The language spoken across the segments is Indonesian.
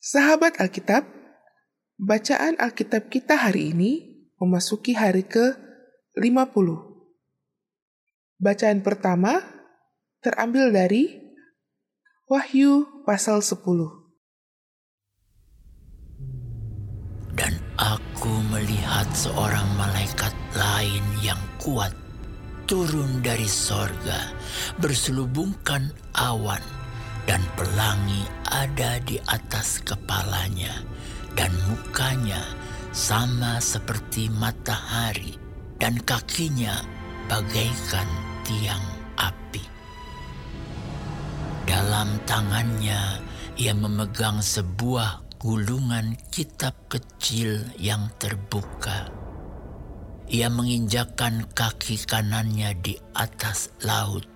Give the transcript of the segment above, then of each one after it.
Sahabat Alkitab, bacaan Alkitab kita hari ini memasuki hari ke-50. Bacaan pertama terambil dari Wahyu pasal 10. Dan aku melihat seorang malaikat lain yang kuat turun dari sorga, berselubungkan awan, dan pelangi ada di atas kepalanya, dan mukanya sama seperti matahari, dan kakinya bagaikan tiang api. Dalam tangannya ia memegang sebuah gulungan kitab kecil yang terbuka. Ia menginjakkan kaki kanannya di atas laut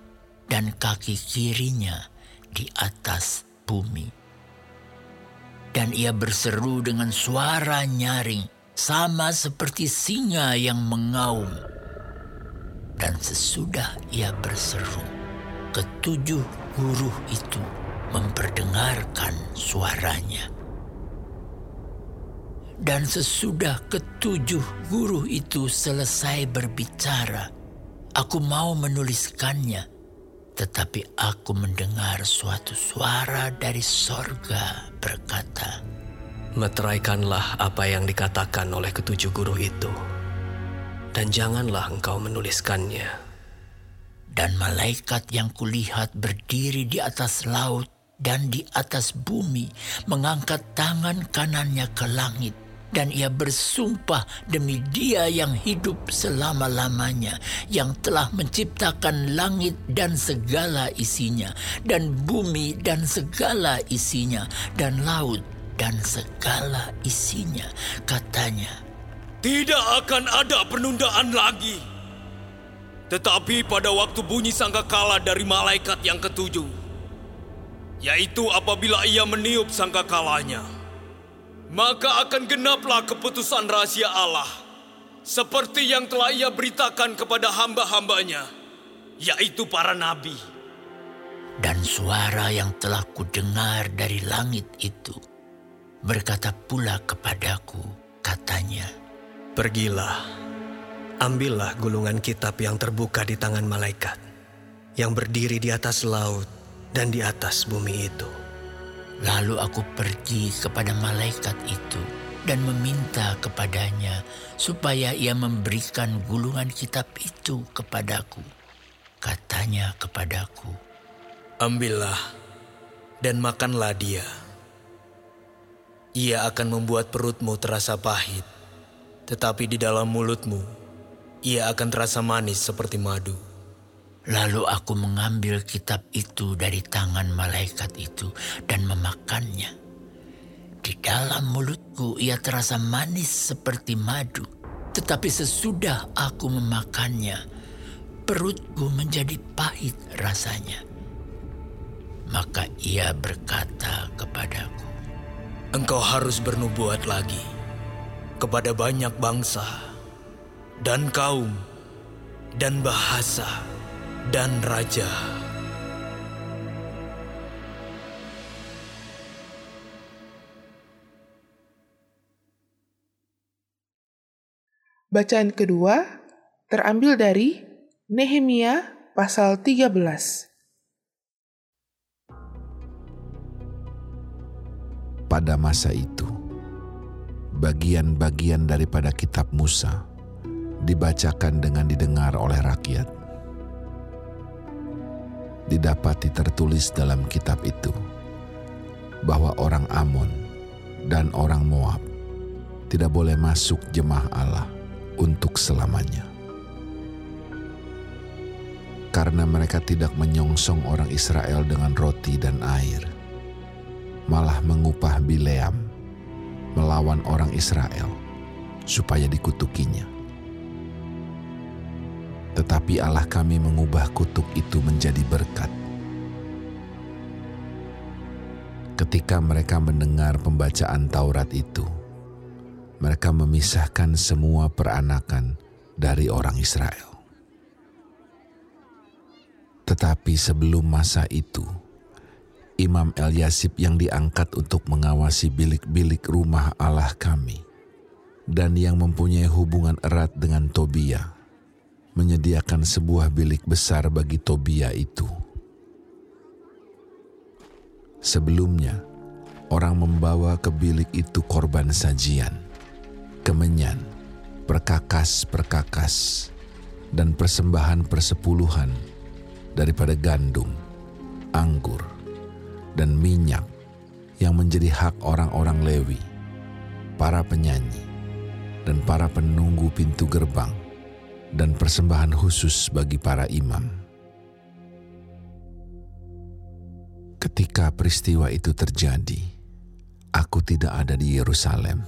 dan kaki kirinya di atas bumi. Dan ia berseru dengan suara nyaring, sama seperti singa yang mengaum. Dan sesudah ia berseru, ketujuh guru itu memperdengarkan suaranya. Dan sesudah ketujuh guru itu selesai berbicara, aku mau menuliskannya. Tetapi aku mendengar suatu suara dari sorga berkata, Meteraikanlah apa yang dikatakan oleh ketujuh guru itu, dan janganlah engkau menuliskannya. Dan malaikat yang kulihat berdiri di atas laut dan di atas bumi, mengangkat tangan kanannya ke langit dan ia bersumpah demi Dia yang hidup selama-lamanya, yang telah menciptakan langit dan segala isinya, dan bumi dan segala isinya, dan laut dan segala isinya. Katanya, Tidak akan ada penundaan lagi. Tetapi pada waktu bunyi sangkakala dari malaikat yang ketujuh, yaitu apabila ia meniup sangkakalanya, maka akan genaplah keputusan rahasia Allah, seperti yang telah ia beritakan kepada hamba-hambanya, yaitu para nabi. dan suara yang telah kudengar dari langit itu berkata pula kepadaku, katanya, Pergilah, ambillah gulungan kitab yang terbuka di tangan malaikat, yang berdiri di atas laut dan di atas bumi itu. Lalu aku pergi kepada malaikat itu dan meminta kepadanya supaya ia memberikan gulungan kitab itu kepadaku. Katanya kepadaku, Ambillah dan makanlah dia. Ia akan membuat perutmu terasa pahit, tetapi di dalam mulutmu ia akan terasa manis seperti madu. Lalu aku mengambil kitab itu dari tangan malaikat itu dan memakannya. Di dalam mulutku ia terasa manis seperti madu. Tetapi sesudah aku memakannya, perutku menjadi pahit rasanya. Maka ia berkata kepadaku, Engkau harus bernubuat lagi kepada banyak bangsa dan kaum dan bahasa dan raja. Bacaan kedua terambil dari Nehemia pasal 13. pada masa itu. Bagian-bagian daripada kitab Musa dibacakan dengan didengar oleh rakyat. Didapati tertulis dalam kitab itu bahwa orang Amon dan orang Moab tidak boleh masuk jemaah Allah untuk selamanya. Karena mereka tidak menyongsong orang Israel dengan roti dan air malah mengupah Bileam melawan orang Israel supaya dikutukinya. Tetapi Allah kami mengubah kutuk itu menjadi berkat. Ketika mereka mendengar pembacaan Taurat itu, mereka memisahkan semua peranakan dari orang Israel. Tetapi sebelum masa itu, Imam Eliasib yang diangkat untuk mengawasi bilik-bilik rumah Allah kami, dan yang mempunyai hubungan erat dengan Tobia, menyediakan sebuah bilik besar bagi Tobia itu. Sebelumnya, orang membawa ke bilik itu korban sajian, kemenyan, perkakas-perkakas, dan persembahan persepuluhan daripada gandum, anggur, dan minyak yang menjadi hak orang-orang Lewi, para penyanyi, dan para penunggu pintu gerbang, dan persembahan khusus bagi para imam. Ketika peristiwa itu terjadi, aku tidak ada di Yerusalem.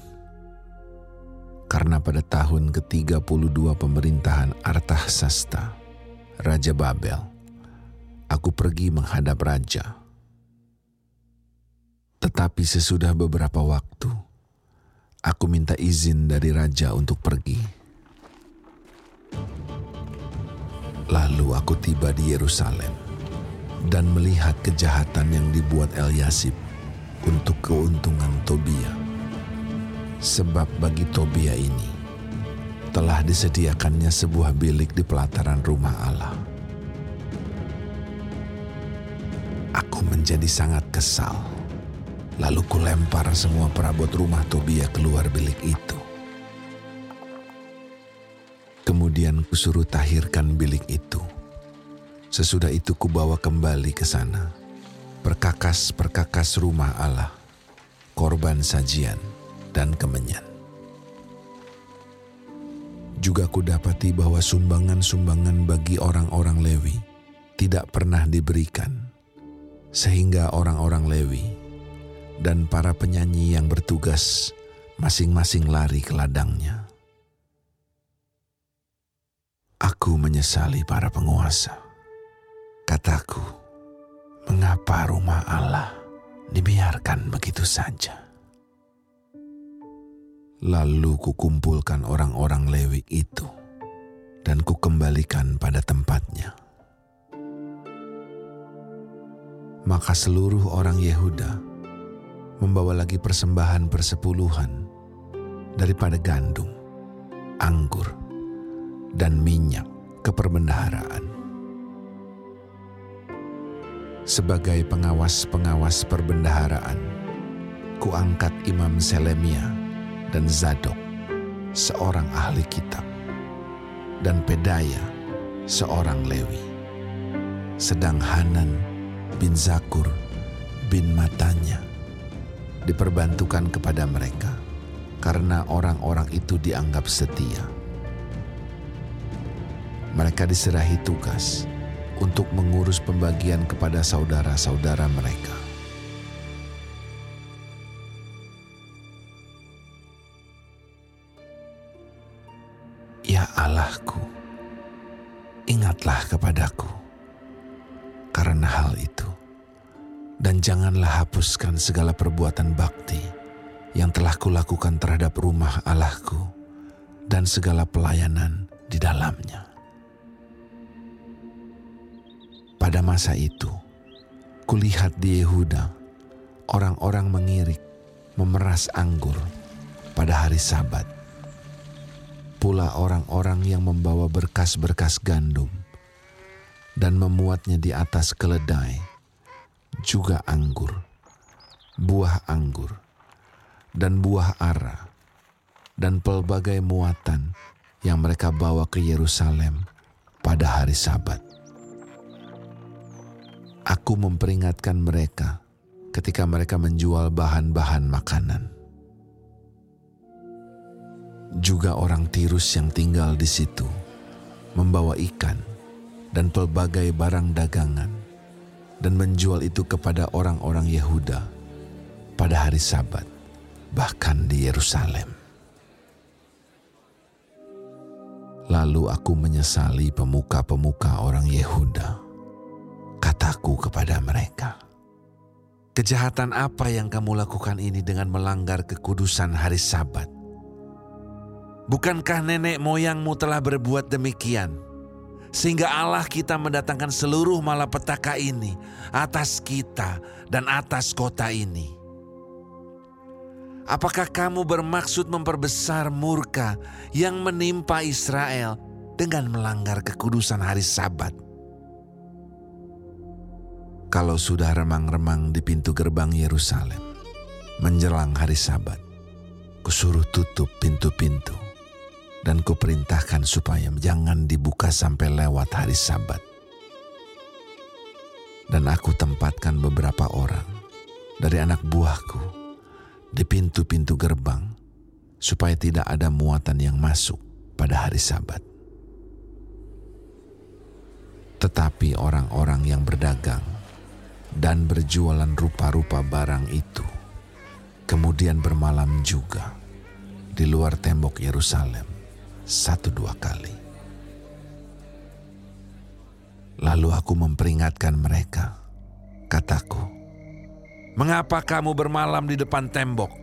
Karena pada tahun ke-32 pemerintahan Artahsasta, Raja Babel, aku pergi menghadap raja. Tetapi sesudah beberapa waktu, aku minta izin dari raja untuk pergi. Lalu aku tiba di Yerusalem dan melihat kejahatan yang dibuat Eliasib untuk keuntungan Tobia. Sebab bagi Tobia ini telah disediakannya sebuah bilik di pelataran rumah Allah. Aku menjadi sangat kesal. Lalu kulempar semua perabot rumah Tobia keluar bilik itu. Kemudian kusuruh tahirkan bilik itu Sesudah itu kubawa kembali ke sana, perkakas-perkakas rumah Allah, korban sajian, dan kemenyan. Juga kudapati bahwa sumbangan-sumbangan bagi orang-orang Lewi tidak pernah diberikan, sehingga orang-orang Lewi dan para penyanyi yang bertugas masing-masing lari ke ladangnya. Aku menyesali para penguasa Kataku, mengapa rumah Allah dibiarkan begitu saja? Lalu kukumpulkan orang-orang Lewi itu dan kukembalikan pada tempatnya. Maka seluruh orang Yehuda membawa lagi persembahan persepuluhan daripada gandum, anggur, dan minyak ke perbendaharaan sebagai pengawas-pengawas perbendaharaan, kuangkat Imam Selemia dan Zadok, seorang ahli kitab, dan Pedaya, seorang Lewi. Sedang Hanan bin Zakur bin Matanya diperbantukan kepada mereka karena orang-orang itu dianggap setia. Mereka diserahi tugas untuk mengurus pembagian kepada saudara-saudara mereka. Ya Allahku, ingatlah kepadaku karena hal itu, dan janganlah hapuskan segala perbuatan bakti yang telah kulakukan terhadap rumah Allahku dan segala pelayanan di dalamnya. Pada masa itu, kulihat di Yehuda, orang-orang mengirik, memeras anggur pada hari Sabat. Pula orang-orang yang membawa berkas-berkas gandum dan memuatnya di atas keledai, juga anggur, buah anggur, dan buah ara, dan pelbagai muatan yang mereka bawa ke Yerusalem pada hari Sabat. Aku memperingatkan mereka ketika mereka menjual bahan-bahan makanan. Juga orang Tirus yang tinggal di situ membawa ikan dan pelbagai barang dagangan dan menjual itu kepada orang-orang Yehuda pada hari Sabat, bahkan di Yerusalem. Lalu aku menyesali pemuka-pemuka orang Yehuda kataku kepada mereka, Kejahatan apa yang kamu lakukan ini dengan melanggar kekudusan hari Sabat? Bukankah nenek moyangmu telah berbuat demikian? sehingga Allah kita mendatangkan seluruh malapetaka ini atas kita dan atas kota ini. Apakah kamu bermaksud memperbesar murka yang menimpa Israel dengan melanggar kekudusan hari Sabat? Kalau sudah remang-remang di pintu gerbang Yerusalem, menjelang hari Sabat, kusuruh tutup pintu-pintu dan kuperintahkan supaya jangan dibuka sampai lewat hari Sabat. Dan aku tempatkan beberapa orang dari anak buahku di pintu-pintu gerbang supaya tidak ada muatan yang masuk pada hari Sabat. Tetapi orang-orang yang berdagang dan berjualan rupa-rupa barang itu kemudian bermalam juga di luar tembok Yerusalem satu dua kali. Lalu aku memperingatkan mereka, kataku, Mengapa kamu bermalam di depan tembok?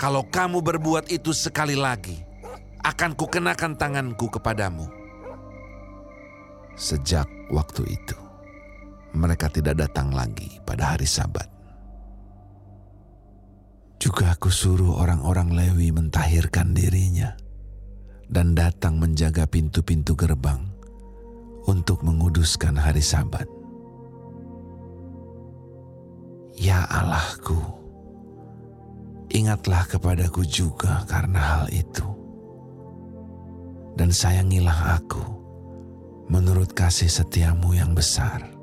Kalau kamu berbuat itu sekali lagi, akan kukenakan tanganku kepadamu. Sejak waktu itu, mereka tidak datang lagi pada hari Sabat. Juga aku suruh orang-orang Lewi mentahirkan dirinya dan datang menjaga pintu-pintu gerbang untuk menguduskan hari Sabat. Ya Allahku, ingatlah kepadaku juga karena hal itu. Dan sayangilah aku menurut kasih setiamu yang besar.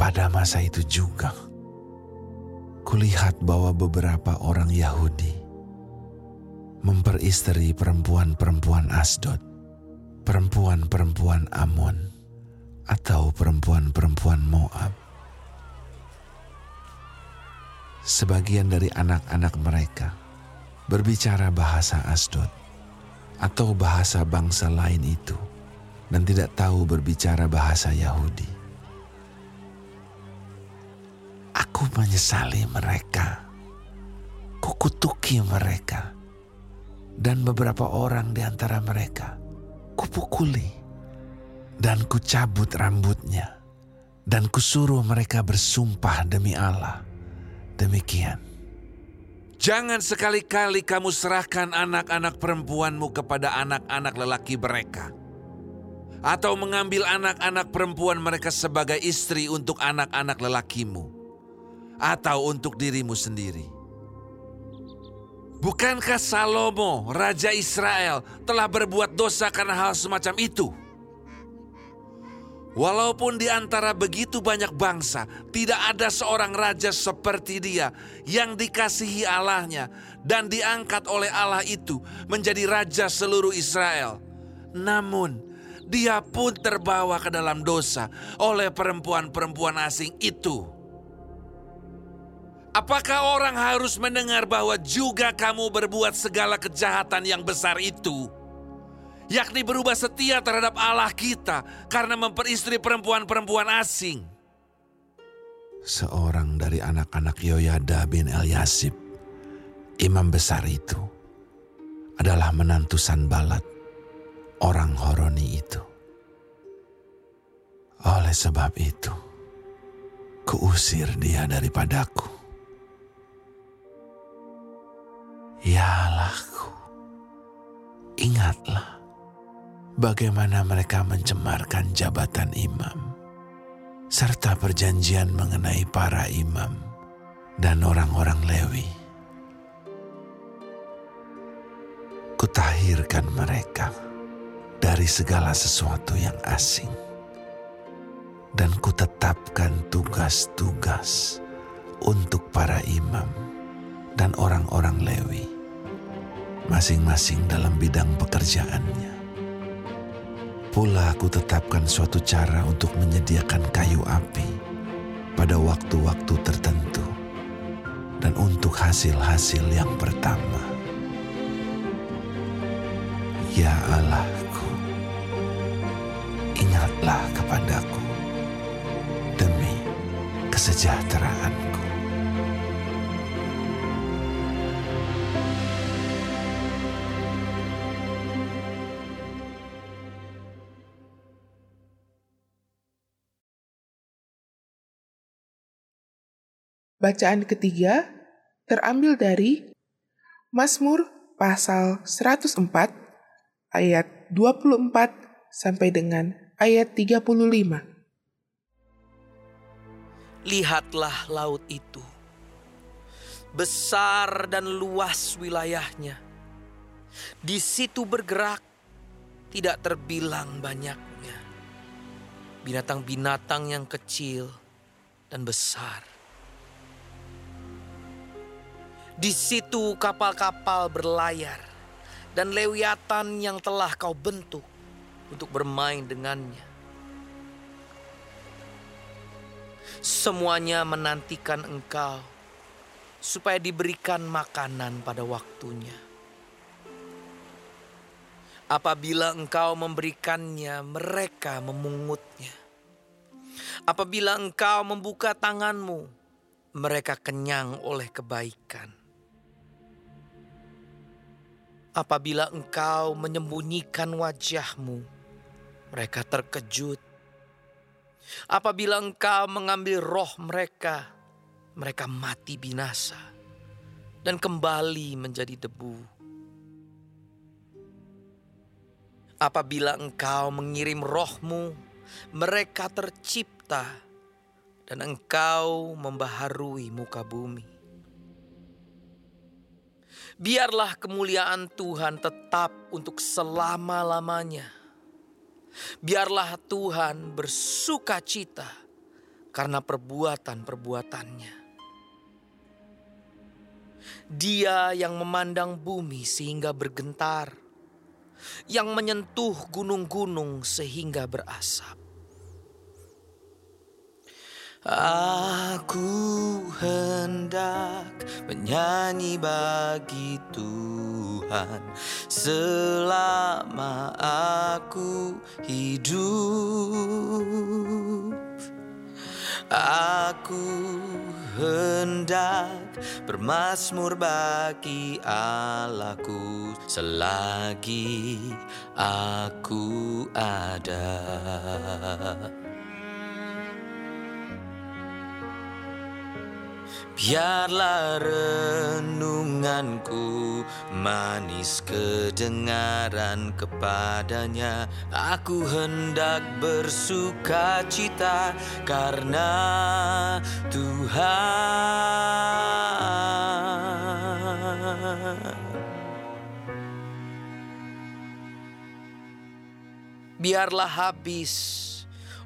Pada masa itu juga, kulihat bahwa beberapa orang Yahudi memperistri perempuan-perempuan Asdod, perempuan-perempuan Amon, atau perempuan-perempuan Moab. Sebagian dari anak-anak mereka berbicara bahasa Asdod atau bahasa bangsa lain itu dan tidak tahu berbicara bahasa Yahudi. Aku menyesali mereka, kukutuki mereka, dan beberapa orang di antara mereka kupukuli dan kucabut rambutnya, dan kusuruh mereka bersumpah demi Allah. Demikian. Jangan sekali-kali kamu serahkan anak-anak perempuanmu kepada anak-anak lelaki mereka. Atau mengambil anak-anak perempuan mereka sebagai istri untuk anak-anak lelakimu. Atau untuk dirimu sendiri. Bukankah Salomo, Raja Israel, telah berbuat dosa karena hal semacam itu? Walaupun di antara begitu banyak bangsa, tidak ada seorang raja seperti dia yang dikasihi Allahnya dan diangkat oleh Allah itu menjadi raja seluruh Israel. Namun, dia pun terbawa ke dalam dosa oleh perempuan-perempuan asing itu. Apakah orang harus mendengar bahwa juga kamu berbuat segala kejahatan yang besar itu? yakni berubah setia terhadap Allah kita karena memperistri perempuan-perempuan asing. Seorang dari anak-anak Yoyada bin Eliasib, imam besar itu, adalah menantu Sanbalat, orang Horoni itu. Oleh sebab itu, kuusir dia daripadaku. Ya Allahku, ingatlah bagaimana mereka mencemarkan jabatan imam, serta perjanjian mengenai para imam dan orang-orang Lewi. Kutahirkan mereka dari segala sesuatu yang asing, dan kutetapkan tugas-tugas untuk para imam dan orang-orang Lewi, masing-masing dalam bidang pekerjaannya Pula aku tetapkan suatu cara untuk menyediakan kayu api pada waktu-waktu tertentu dan untuk hasil-hasil yang pertama. Ya Allahku, ingatlah kepadaku demi kesejahteraanku. Bacaan ketiga terambil dari Mazmur pasal 104 ayat 24 sampai dengan ayat 35. Lihatlah laut itu. Besar dan luas wilayahnya. Di situ bergerak tidak terbilang banyaknya. Binatang-binatang yang kecil dan besar. Di situ kapal-kapal berlayar dan lewiatan yang telah kau bentuk untuk bermain dengannya. Semuanya menantikan engkau supaya diberikan makanan pada waktunya. Apabila engkau memberikannya, mereka memungutnya. Apabila engkau membuka tanganmu, mereka kenyang oleh kebaikan apabila engkau menyembunyikan wajahmu, mereka terkejut. Apabila engkau mengambil roh mereka, mereka mati binasa dan kembali menjadi debu. Apabila engkau mengirim rohmu, mereka tercipta dan engkau membaharui muka bumi. Biarlah kemuliaan Tuhan tetap untuk selama-lamanya. Biarlah Tuhan bersuka cita karena perbuatan-perbuatannya. Dia yang memandang bumi sehingga bergentar, yang menyentuh gunung-gunung sehingga berasap. Aku hendak menyanyi bagi Tuhan selama aku hidup. Aku hendak bermasmur bagi Allahku selagi aku ada. Biarlah renunganku manis kedengaran kepadanya. Aku hendak bersuka cita karena Tuhan. Biarlah habis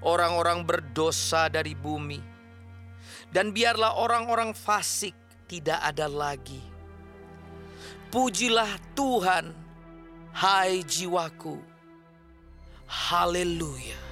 orang-orang berdosa dari bumi dan biarlah orang-orang fasik tidak ada lagi. Pujilah Tuhan, hai jiwaku. Haleluya.